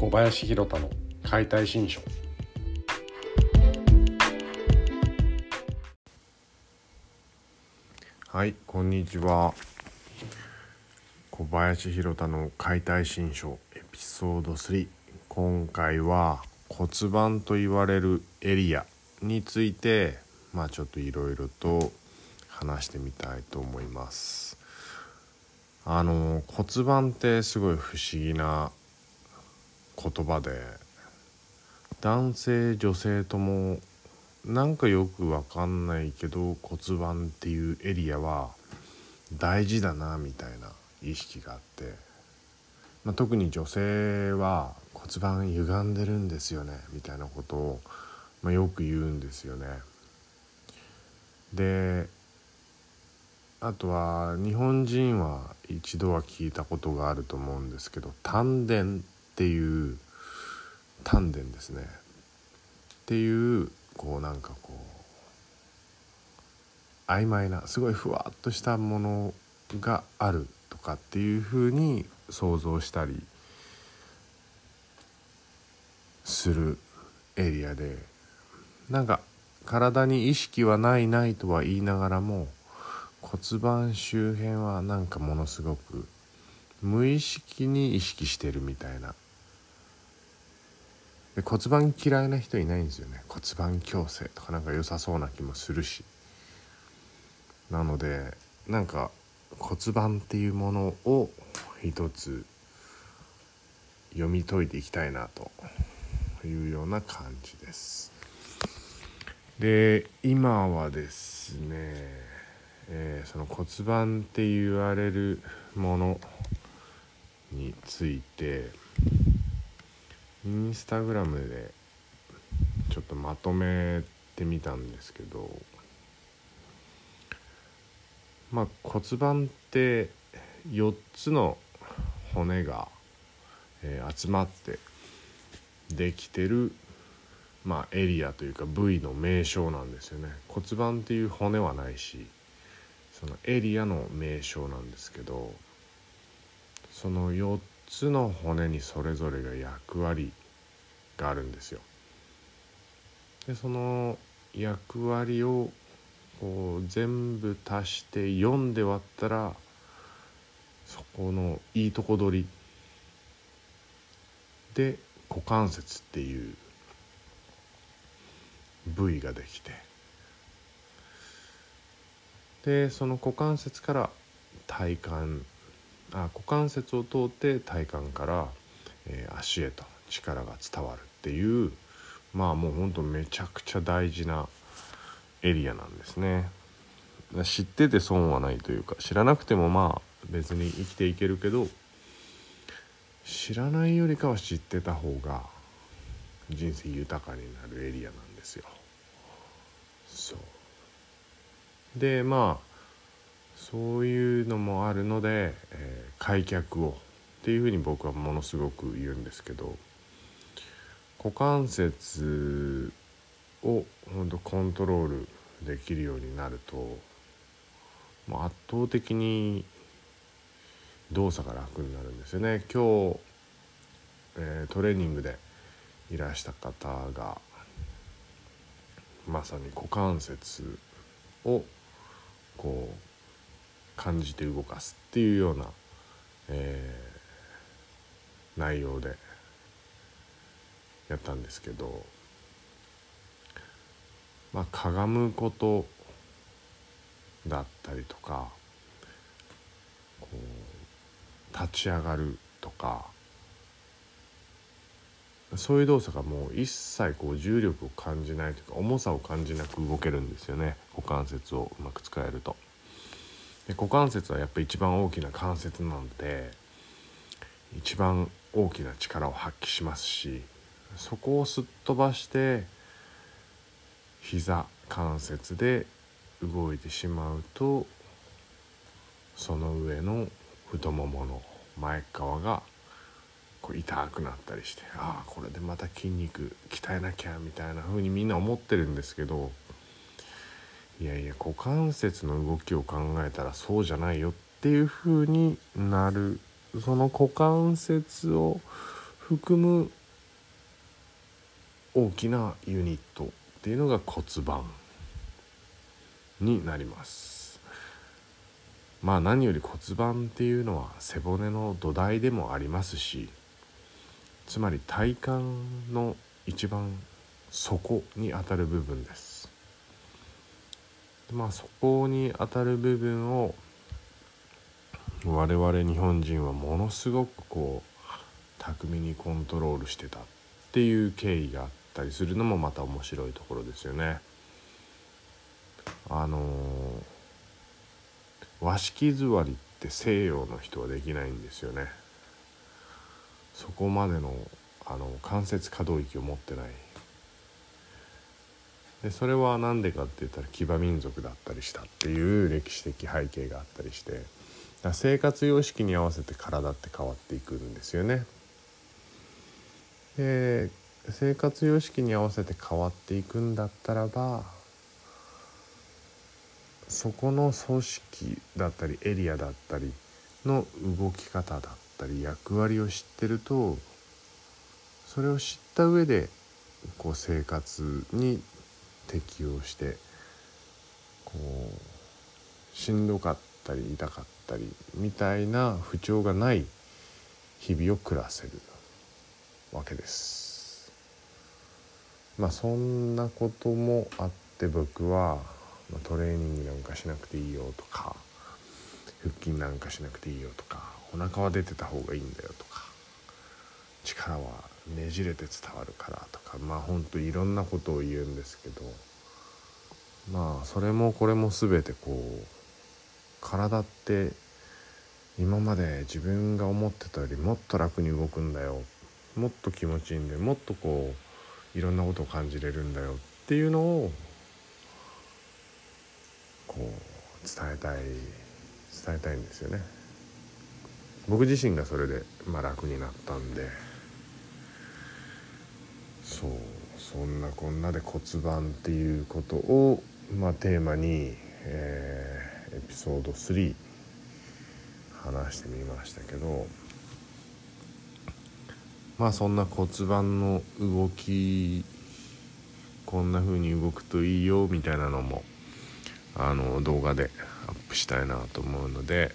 小林弘太の解体新書。はいこんにちは。小林弘太の解体新書エピソード3今回は骨盤と言われるエリアについてまあちょっといろいろと話してみたいと思います。あの骨盤ってすごい不思議な言葉で男性女性ともなんかよくわかんないけど骨盤っていうエリアは大事だなみたいな意識があって、まあ、特に女性は骨盤歪んでるんですよねみたいなことを、まあ、よく言うんですよね。であとは日本人は一度は聞いたことがあると思うんですけど丹田っていう丹田ですね。っていうこうなんかこう曖昧なすごいふわっとしたものがあるとかっていうふうに想像したりするエリアでなんか体に意識はないないとは言いながらも骨盤周辺はなんかものすごく無意識に意識してるみたいなで骨盤嫌いな人いないんですよね。骨盤矯正とかなんか良さそうな気もするし。なのでなんか骨盤っていうものを一つ読み解いていきたいなと。いうような感じです。で今はですねえー、その骨盤って言われるものについてインスタグラムでちょっとまとめてみたんですけどまあ骨盤って4つの骨が、えー、集まってできてるまあエリアというか部位の名称なんですよね。骨盤っていう骨はないしそのエリアの名称なんですけどその4つの骨にそれぞれが役割があるんですよ。でその役割をこう全部足して4で割ったらそこのいいとこ取りで股関節っていう部位ができて。でその股関節から体幹あ股関節を通って体幹から、えー、足へと力が伝わるっていうまあもうほんとめちゃくちゃ大事なエリアなんですね。知ってて損はないというか知らなくてもまあ別に生きていけるけど知らないよりかは知ってた方が人生豊かになるエリアなんですよ。そうでまあそういうのもあるので、開脚をっていうふうに僕はものすごく言うんですけど股関節を本当コントロールできるようになるともう圧倒的に動作が楽になるんですよね。今日、えー、トレーニングでいらした方がまさに股関節をこう感じて動かすっていうような、えー、内容でやったんですけどまあかがむことだったりとかこう立ち上がるとかそういう動作がもう一切こう重力を感じないというか重さを感じなく動けるんですよね股関節をうまく使えると。で股関節はやっぱり一番大きな関節なので一番大きな力を発揮しますしそこをすっ飛ばして膝関節で動いてしまうとその上の太ももの前側がこう痛くなったりしてああこれでまた筋肉鍛えなきゃみたいな風にみんな思ってるんですけどいやいや股関節の動きを考えたらそうじゃないよっていう風になる。その股関節を含む大きなユニットっていうのが骨盤になります。まあ何より骨盤っていうのは背骨の土台でもありますしつまり体幹の一番底にあたる部分です。まあそこにあたる部分を我々日本人はものすごくこう巧みにコントロールしてたっていう経緯があったりするのもまた面白いところですよね。あの和式座りって西洋の人はできないんですよね。そこまでのあの関節可動域を持ってないでそれは何でかって言ったら騎馬民族だったりしたっていう歴史的背景があったりして生活様式に合わせて体って変わっていくんですよね。で生活様式に合わせて変わっていくんだったらばそこの組織だったりエリアだったりの動き方だったり役割を知ってるとそれを知った上でこう生活に適応してこうしんどかったり痛かったりみたいな不調がない日々を暮らせるわけです。まあそんなこともあって僕は、ま、トレーニングなんかしなくていいよとか腹筋なんかしなくていいよとかお腹は出てた方がいいんだよとか力はねじれて伝わるからとかまあほんといろんなことを言うんですけどまあそれもこれも全てこう体って今まで自分が思ってたよりもっと楽に動くんだよもっと気持ちいいんでもっとこういろんなことを感じれるんだよっていうのをこう伝えたい伝えたいんですよね。僕自身がそれで、まあ、楽になったんでそうそんなこんなで骨盤っていうことを、まあ、テーマに、えー、エピソード3話してみましたけどまあそんな骨盤の動きこんな風に動くといいよみたいなのもあの動画でアップしたいなと思うので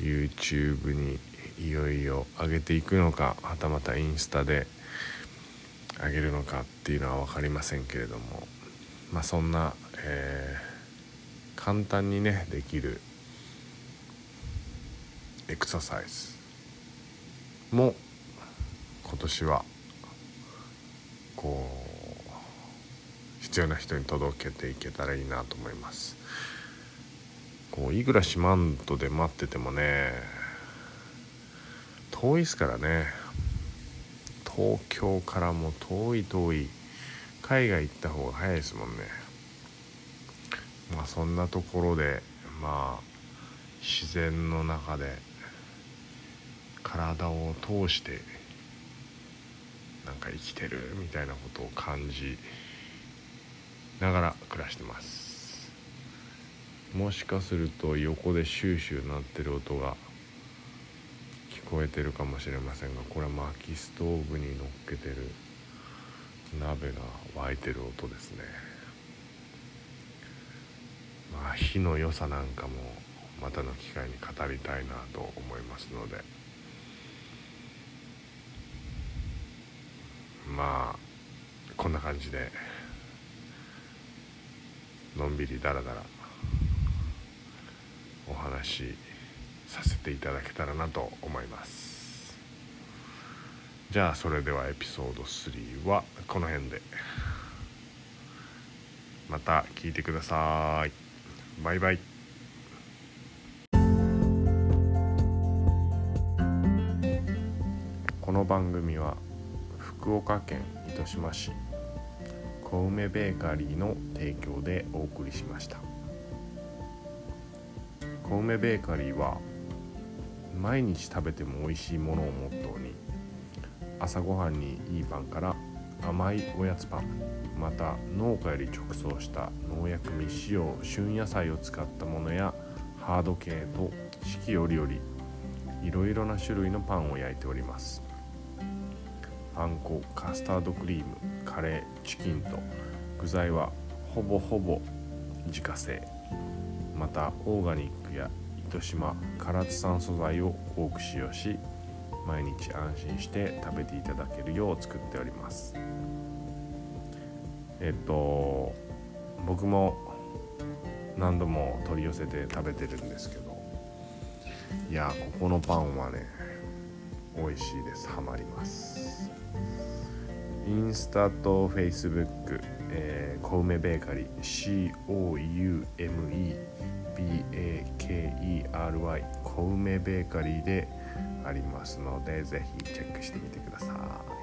YouTube にいよいよ上げていくのかはたまたインスタで上げるのかっていうのは分かりませんけれどもまあそんな、えー、簡単にねできるエクササイズも今年はこう必要な人に届けていけたらいいなと思います。こういくら四万十で待っててもね遠いですからね東京からも遠い遠い。海外行った方が早いですもんね。まあそんなところでまあ自然の中で体を通してなんか生きてるみたいなことを感じながら暮らしてます。もしかすると横でシューシュー鳴ってる音がこえてるかもしれませんがこれは薪ストーブに乗っけてる鍋が沸いてる音ですね。まあ火の良さなんかもまたの機会に語りたいなと思いますので。まあこんな感じでのんびりだらだらお話しさせていただけたらなと思います。じゃあそれではエピソード3はこの辺で。また聞いてください。バイバイ。この番組は福岡県糸島市小梅ベーカリーの提供でお送りしました。小梅ベーカリーは毎日食べても美味しいものをモットーに朝ごはんにいいパンから甘いおやつパンまた農家より直送した農薬未使用旬野菜を使ったものやハード系と四季折々いろいろな種類のパンを焼いております。あんこカスタードクリームカレーチキンと具材はほぼほぼ自家製。またオーガニックや糸島唐津産素材を多く使用し毎日安心して食べていただけるよう作っております。えっと僕も何度も取り寄せて食べてるんですけどいやここのパンはね美味しいです。ハマります。インスタとフェイスブック、えー、小梅ベーカリー COUME BAKERY 小梅ベーカリーでありますのでぜひチェックしてみてください。